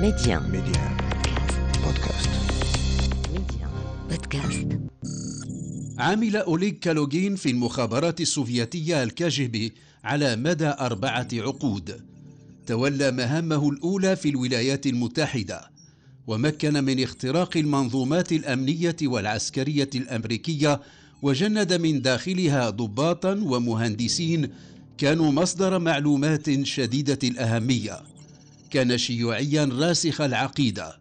ميديان ميديان بودكاست ميديان بودكاست عمل أوليغ كالوغين في المخابرات السوفيتية الكي جي بي على مدى أربعة عقود. تولى مهامه الأولى في الولايات المتحدة. ومكن من اختراق المنظومات الأمنية والعسكرية الأمريكية وجند من داخلها ضباطا ومهندسين كانوا مصدر معلومات شديدة الأهمية. كان شيوعيا راسخ العقيدة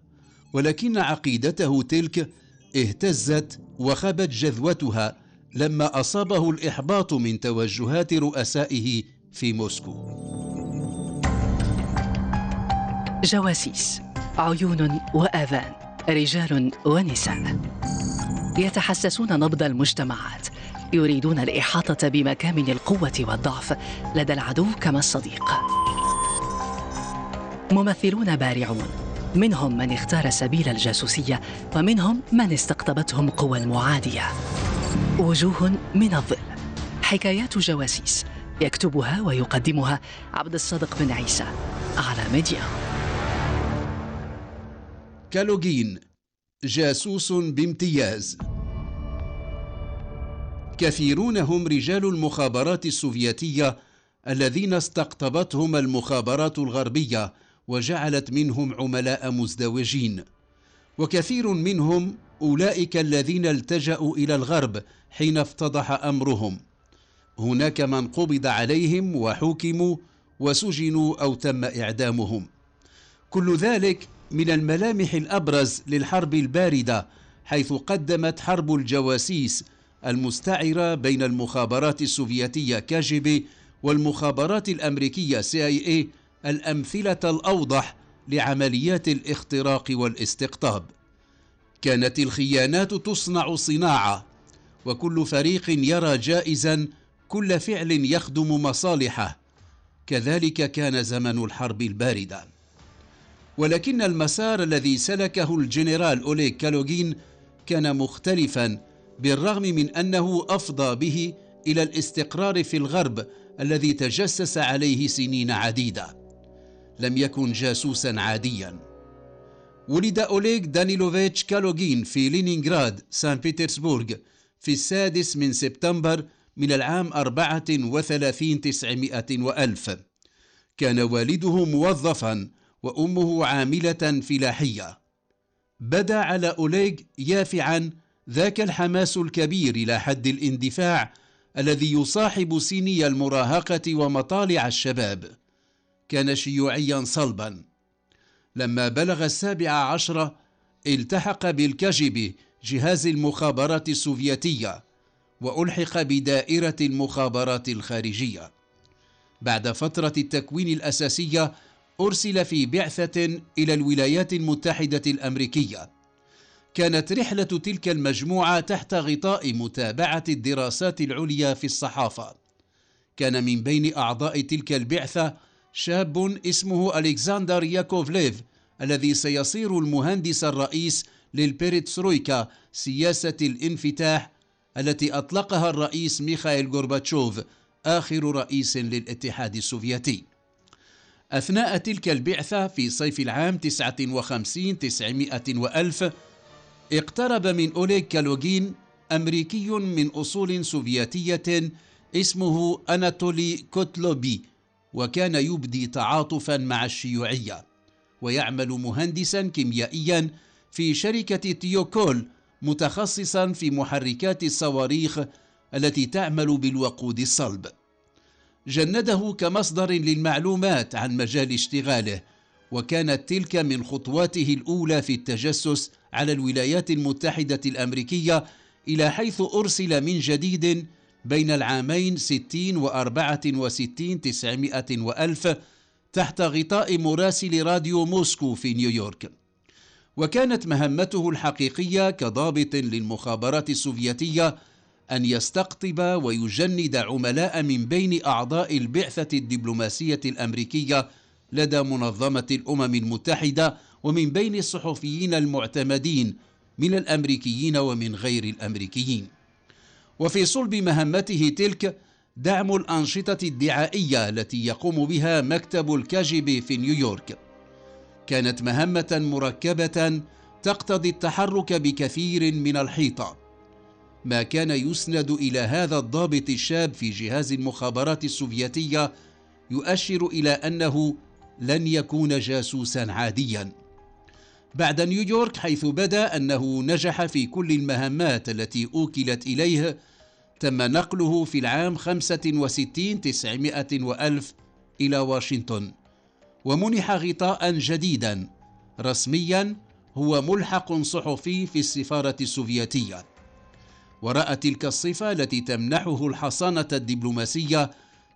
ولكن عقيدته تلك اهتزت وخبت جذوتها لما أصابه الإحباط من توجهات رؤسائه في موسكو. جواسيس عيون وآذان رجال ونساء. يتحسسون نبض المجتمعات يريدون الإحاطة بمكامن القوة والضعف. لدى العدو كما الصديق. ممثلون بارعون. منهم من اختار سبيل الجاسوسية ومنهم من استقطبتهم قوى المعادية. وجوه من الظل. حكايات جواسيس يكتبها ويقدمها عبد الصادق بن عيسى على ميديا. كالوغين جاسوس بامتياز. كثيرون هم رجال المخابرات السوفيتية الذين استقطبتهم المخابرات الغربية وجعلت منهم عملاء مزدوجين. وكثير منهم أولئك الذين التجأوا إلى الغرب حين افتضح أمرهم. هناك من قبض عليهم وحوكموا وسجنوا أو تم إعدامهم. كل ذلك من الملامح الأبرز للحرب الباردة حيث قدمت حرب الجواسيس المستعرة بين المخابرات السوفيتية كاجبي والمخابرات الأمريكية سي آي اي الأمثلة الأوضح لعمليات الاختراق والاستقطاب. كانت الخيانات تصنع صناعة وكل فريق يرى جائزا كل فعل يخدم مصالحه. كذلك كان زمن الحرب الباردة. ولكن المسار الذي سلكه الجنرال أوليغ كالوغين كان مختلفا بالرغم من أنه أفضى به إلى الاستقرار في الغرب الذي تجسس عليه سنين عديدة. لم يكن جاسوسا عاديا. ولد أوليغ دانيلوفيتش كالوغين في لينينغراد سان بيترسبورغ في السادس من سبتمبر من العام أربعة وثلاثين تسعمائة وألف. كان والده موظفا وأمه عاملة فلاحية. بدا على أوليغ يافعا ذاك الحماس الكبير إلى حد الاندفاع الذي يصاحب سني المراهقة ومطالع الشباب. كان شيوعيا صلبا لما بلغ السابع عشر التحق بالكجب جهاز المخابرات السوفيتية وألحق بدائرة المخابرات الخارجية بعد فترة التكوين الأساسية أرسل في بعثة إلى الولايات المتحدة الأمريكية. كانت رحلة تلك المجموعة تحت غطاء متابعة الدراسات العليا في الصحافة. كان من بين أعضاء تلك البعثة شاب اسمه ألكسندر ياكوفليف الذي سيصير المهندس الرئيس للبيريتسرويكا سياسة الانفتاح التي أطلقها الرئيس ميخائيل غورباتشوف آخر رئيس للاتحاد السوفيتي. أثناء تلك البعثة في صيف العام 59 900 وألف اقترب من أوليغ كالوغين أمريكي من أصول سوفيتية اسمه أناتولي كوتلوبي وكان يبدي تعاطفا مع الشيوعية ويعمل مهندسا كيميائيا في شركة تيوكول متخصصا في محركات الصواريخ التي تعمل بالوقود الصلب. جنده كمصدر للمعلومات عن مجال اشتغاله وكانت تلك من خطواته الأولى في التجسس على الولايات المتحدة الأمريكية إلى حيث أرسل من جديد بين العامين ستين وأربعة وستين تسعمائة وألف تحت غطاء مراسل راديو موسكو في نيويورك وكانت مهمته الحقيقية كضابط للمخابرات السوفيتية أن يستقطب ويجند عملاء من بين أعضاء البعثة الدبلوماسية الأمريكية لدى منظمة الأمم المتحدة ومن بين الصحفيين المعتمدين من الأمريكيين ومن غير الأمريكيين. وفي صلب مهمته تلك دعم الأنشطة الدعائية التي يقوم بها مكتب الكاجب في نيويورك. كانت مهمة مركبة تقتضي التحرك بكثير من الحيطة ما كان يسند إلى هذا الضابط الشاب في جهاز المخابرات السوفيتية يؤشر إلى أنه لن يكون جاسوسا عاديا بعد نيويورك حيث بدأ أنه نجح في كل المهمات التي أوكلت إليه تم نقله في العام 65 900 وألف إلى واشنطن ومنح غطاء جديدا رسميا هو ملحق صحفي في السفارة السوفيتية. وراء تلك الصفة التي تمنحه الحصانة الدبلوماسية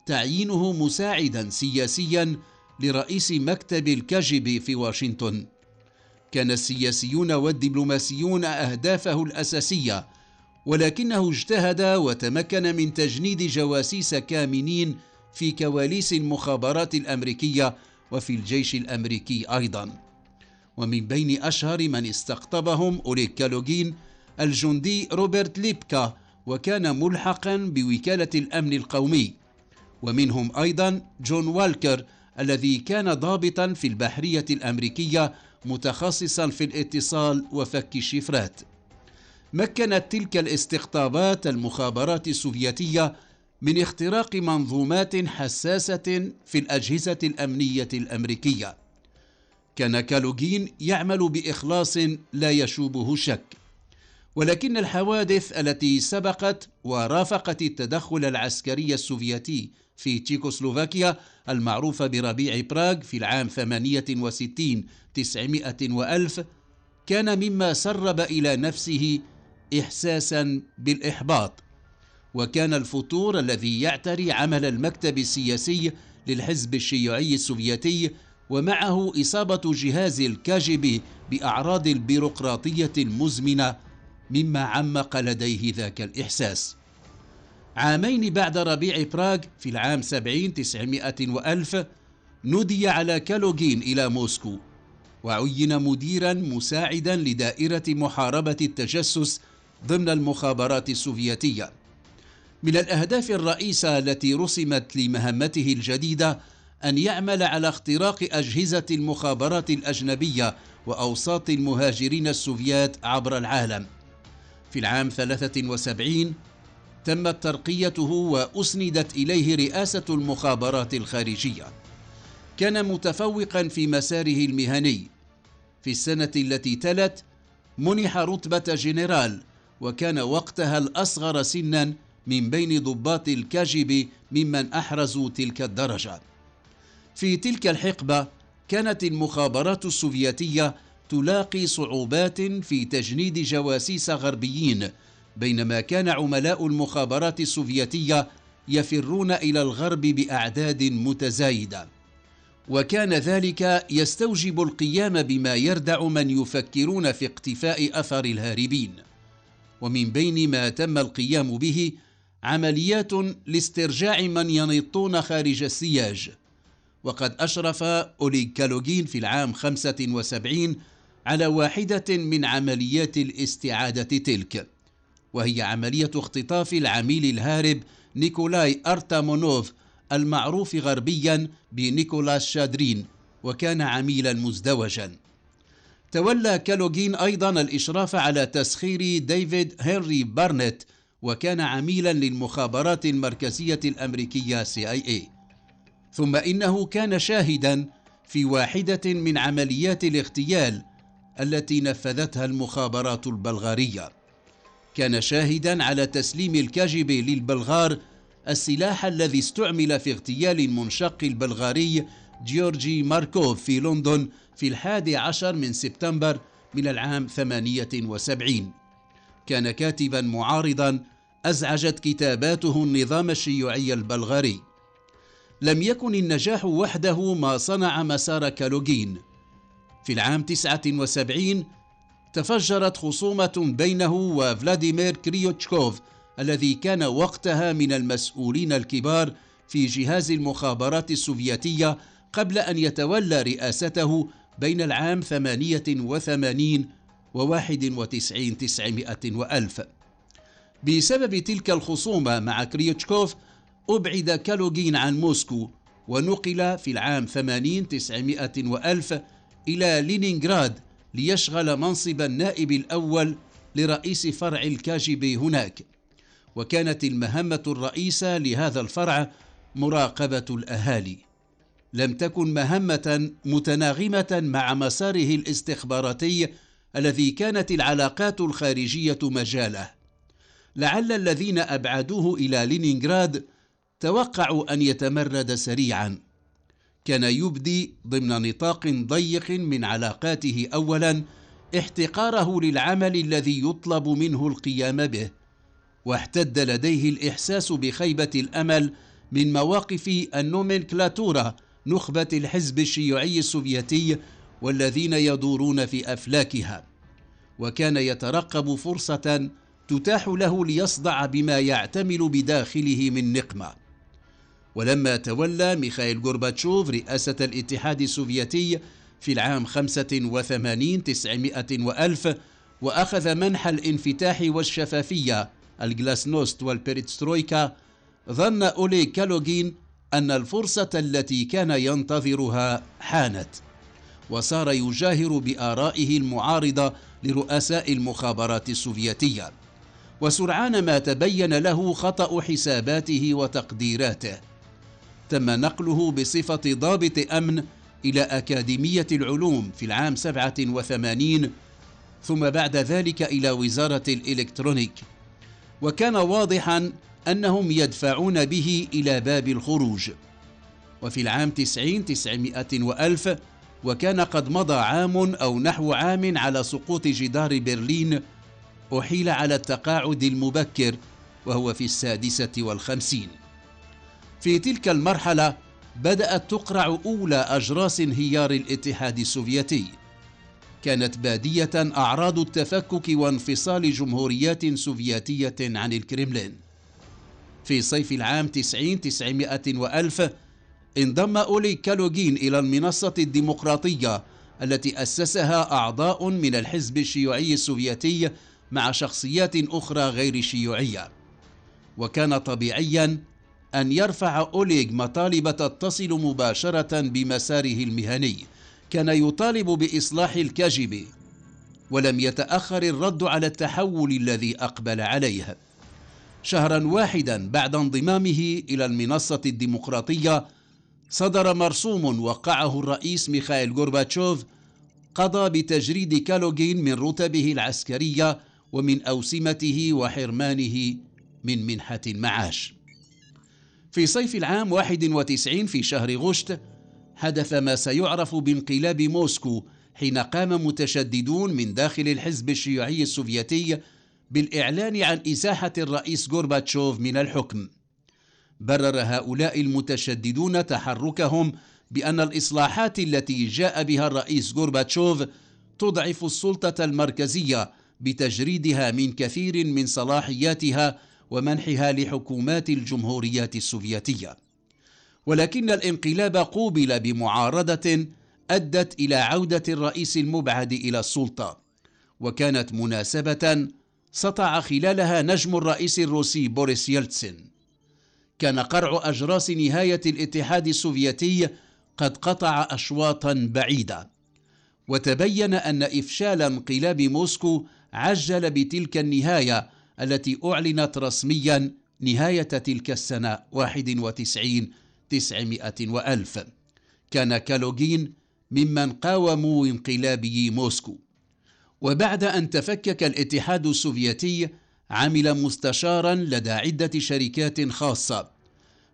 تعيينه مساعدا سياسيا لرئيس مكتب الكجب في واشنطن. كان السياسيون والدبلوماسيون أهدافه الأساسية ولكنه اجتهد وتمكن من تجنيد جواسيس كامنين في كواليس المخابرات الأمريكية وفي الجيش الأمريكي أيضا. ومن بين أشهر من استقطبهم أوليك كالوغين الجندي روبرت ليبكا وكان ملحقا بوكالة الأمن القومي. ومنهم أيضا جون والكر الذي كان ضابطا في البحرية الأمريكية متخصصا في الاتصال وفك الشفرات مكنت تلك الاستقطابات المخابرات السوفيتية من اختراق منظومات حساسة في الأجهزة الأمنية الأمريكية. كان كالوجين يعمل بإخلاص لا يشوبه شك. ولكن الحوادث التي سبقت ورافقت التدخل العسكري السوفيتي في تشيكوسلوفاكيا المعروفة بربيع براغ في العام 68 900 وألف كان مما سرب إلى نفسه إحساسا بالإحباط. وكان الفتور الذي يعتري عمل المكتب السياسي للحزب الشيوعي السوفيتي ومعه إصابة جهاز الكاجب بأعراض البيروقراطية المزمنة مما عمق لديه ذاك الإحساس. عامين بعد ربيع براغ في العام 70 900 وألف ندي على كالوغين إلى موسكو وعين مديرا مساعدا لدائرة محاربة التجسس ضمن المخابرات السوفيتية. من الأهداف الرئيسة التي رسمت لمهمته الجديدة أن يعمل على اختراق أجهزة المخابرات الأجنبية وأوساط المهاجرين السوفيات عبر العالم. في العام 73 تمت ترقيته وأسندت إليه رئاسة المخابرات الخارجية. كان متفوقا في مساره المهني. في السنة التي تلت منح رتبة جنرال وكان وقتها الأصغر سنا من بين ضباط الكاجب ممن أحرزوا تلك الدرجة. في تلك الحقبة كانت المخابرات السوفيتية تلاقي صعوبات في تجنيد جواسيس غربيين بينما كان عملاء المخابرات السوفيتية يفرون إلى الغرب بأعداد متزايدة. وكان ذلك يستوجب القيام بما يردع من يفكرون في اقتفاء أثر الهاربين. ومن بين ما تم القيام به عمليات لاسترجاع من ينطون خارج السياج. وقد أشرف أوليغ كالوغين في العام 75 على واحدة من عمليات الاستعادة تلك. وهي عملية اختطاف العميل الهارب نيكولاي أرتامونوف المعروف غربيا بنيكولاس شادرين وكان عميلا مزدوجا. تولى كالوغين أيضا الإشراف على تسخير ديفيد هنري بارنيت وكان عميلا للمخابرات المركزية الأمريكية CIA ثم إنه كان شاهدا في واحدة من عمليات الاغتيال التي نفذتها المخابرات البلغارية. كان شاهدا على تسليم الكاجب للبلغار السلاح الذي استعمل في اغتيال المنشق البلغاري جيورجي ماركوف في لندن في الحادي عشر من سبتمبر من العام 78 كان كاتبا معارضا أزعجت كتاباته النظام الشيوعي البلغاري. لم يكن النجاح وحده ما صنع مسار كالوغين في العام 79 تفجرت خصومة بينه وفلاديمير كريوتشكوف الذي كان وقتها من المسؤولين الكبار في جهاز المخابرات السوفيتية قبل أن يتولى رئاسته بين العام 88 و 91 900 وألف. بسبب تلك الخصومة مع كريوتشكوف أبعد كالوغين عن موسكو ونقل في العام 80 900 وألف إلى لينينغراد ليشغل منصب النائب الأول لرئيس فرع الكاجبي هناك. وكانت المهمة الرئيسة لهذا الفرع مراقبة الأهالي. لم تكن مهمة متناغمة مع مساره الاستخباراتي الذي كانت العلاقات الخارجية مجاله. لعل الذين أبعدوه إلى لينينغراد توقعوا أن يتمرد سريعا. كان يبدي ضمن نطاق ضيق من علاقاته أولا احتقاره للعمل الذي يطلب منه القيام به واحتد لديه الإحساس بخيبة الأمل من مواقف النومنكلاتورا نخبة الحزب الشيوعي السوفيتي والذين يدورون في أفلاكها. وكان يترقب فرصة تتاح له ليصدع بما يعتمل بداخله من نقمة. ولما تولى ميخائيل غورباتشوف رئاسة الاتحاد السوفيتي في العام 85 900 وألف وأخذ منحى الانفتاح والشفافية. الجلاسنوست والبيريتسترويكا ظن أوليغ كالوغين أن الفرصة التي كان ينتظرها حانت. وصار يجاهر بآرائه المعارضة لرؤساء المخابرات السوفيتية. وسرعان ما تبين له خطأ حساباته وتقديراته. تم نقله بصفة ضابط أمن إلى أكاديمية العلوم في العام 87 ثم بعد ذلك إلى وزارة الإلكترونيك. وكان واضحا أنهم يدفعون به إلى باب الخروج. وفي العام 90 900 وألف وكان قد مضى عام أو نحو عام على سقوط جدار برلين أحيل على التقاعد المبكر وهو في السادسة والخمسين. في تلك المرحلة بدأت تقرع أولى أجراس انهيار الاتحاد السوفيتي. كانت بادية أعراض التفكك وانفصال جمهوريات سوفيتية عن الكرملين في صيف العام 90 900 وألف انضم أولي كالوغين إلى المنصة الديمقراطية التي أسسها أعضاء من الحزب الشيوعي السوفيتي مع شخصيات أخرى غير شيوعية. وكان طبيعيا أن يرفع أوليغ مطالب تتصل مباشرة بمساره المهني كان يطالب بإصلاح الكاجبي ولم يتأخر الرد على التحول الذي أقبل عليه. شهرا واحدا بعد انضمامه إلى المنصة الديمقراطية صدر مرسوم وقعه الرئيس ميخائيل غورباتشوف قضى بتجريد كالوغين من رتبه العسكرية ومن أوسمته وحرمانه من منحة المعاش. في صيف العام 91 في شهر غشت حدث ما سيعرف بانقلاب موسكو حين قام متشددون من داخل الحزب الشيوعي السوفيتي بالإعلان عن إزاحة الرئيس غورباتشوف من الحكم. برر هؤلاء المتشددون تحركهم بأن الإصلاحات التي جاء بها الرئيس غورباتشوف تضعف السلطة المركزية بتجريدها من كثير من صلاحياتها ومنحها لحكومات الجمهوريات السوفيتية. ولكن الانقلاب قوبل بمعارضة أدت إلى عودة الرئيس المبعد إلى السلطة وكانت مناسبة سطع خلالها نجم الرئيس الروسي بوريس يلتسن كان قرع أجراس نهاية الاتحاد السوفيتي قد قطع اشواطا بعيدة. وتبين أن إفشال انقلاب موسكو عجل بتلك النهاية التي أعلنت رسميا نهاية تلك السنة 91 900 وألف. كان كالوغين ممن قاوموا انقلابي موسكو. وبعد أن تفكك الاتحاد السوفيتي عمل مستشارا لدى عدة شركات خاصة.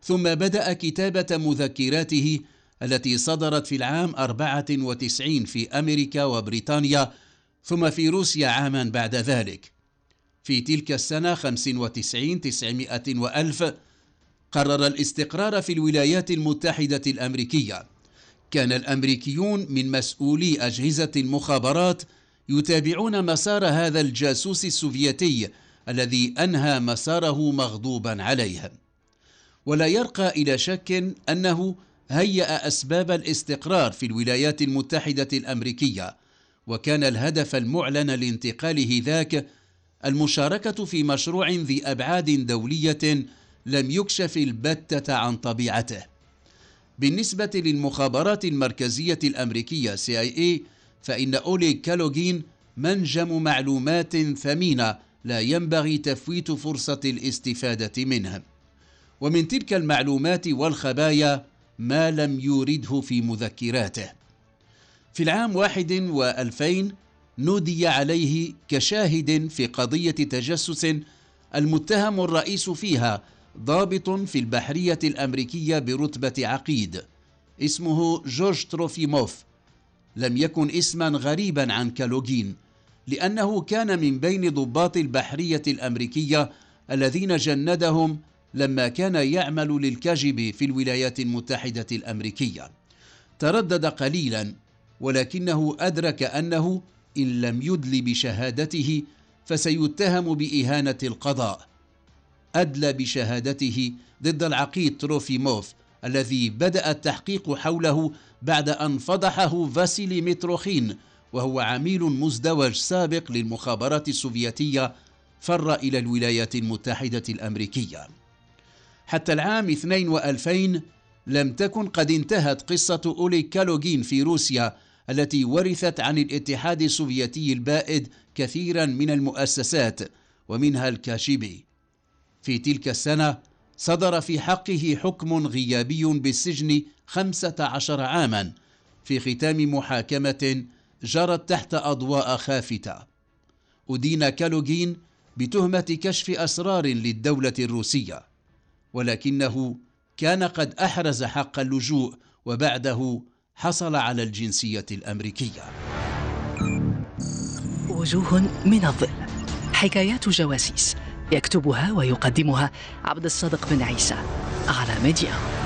ثم بدأ كتابة مذكراته التي صدرت في العام 94 في أمريكا وبريطانيا ثم في روسيا عاما بعد ذلك. في تلك السنة 95 900 وألف قرر الاستقرار في الولايات المتحدة الأمريكية. كان الأمريكيون من مسؤولي أجهزة المخابرات يتابعون مسار هذا الجاسوس السوفيتي الذي أنهى مساره مغضوبا عليه. ولا يرقى إلى شك أنه هيأ أسباب الاستقرار في الولايات المتحدة الأمريكية وكان الهدف المعلن لانتقاله ذاك المشاركة في مشروع ذي أبعاد دولية لم يكشف البتة عن طبيعته. بالنسبة للمخابرات المركزية الأمريكية CIA فإن أولي كالوغين منجم معلومات ثمينة لا ينبغي تفويت فرصة الاستفادة منها ومن تلك المعلومات والخبايا ما لم يورده في مذكراته. في العام واحد وألفين نودي عليه كشاهد في قضية تجسس المتهم الرئيس فيها ضابط في البحرية الأمريكية برتبة عقيد. اسمه جورج تروفيموف. لم يكن اسما غريبا عن كالوجين لأنه كان من بين ضباط البحرية الأمريكية الذين جندهم لما كان يعمل للكجب في الولايات المتحدة الأمريكية. تردد قليلا ولكنه أدرك أنه إن لم يدل بشهادته فسيتهم بإهانة القضاء. أدلى بشهادته ضد العقيد تروفيموف الذي بدأ التحقيق حوله بعد أن فضحه فاسيلي متروخين وهو عميل مزدوج سابق للمخابرات السوفيتية فر إلى الولايات المتحدة الأمريكية. حتى العام 2000 لم تكن قد انتهت قصة أولي كالوغين في روسيا التي ورثت عن الاتحاد السوفيتي البائد كثيرا من المؤسسات ومنها الكاشيبي. في تلك السنة صدر في حقه حكم غيابي بالسجن خمسة عشر عاما في ختام محاكمة جرت تحت أضواء خافتة. أدين كالوغين بتهمة كشف أسرار للدولة الروسية. ولكنه كان قد أحرز حق اللجوء وبعده حصل على الجنسية الأمريكية. وجوه من الظل. حكايات جواسيس يكتبها ويقدمها عبد الصادق بن عيسى على ميديا.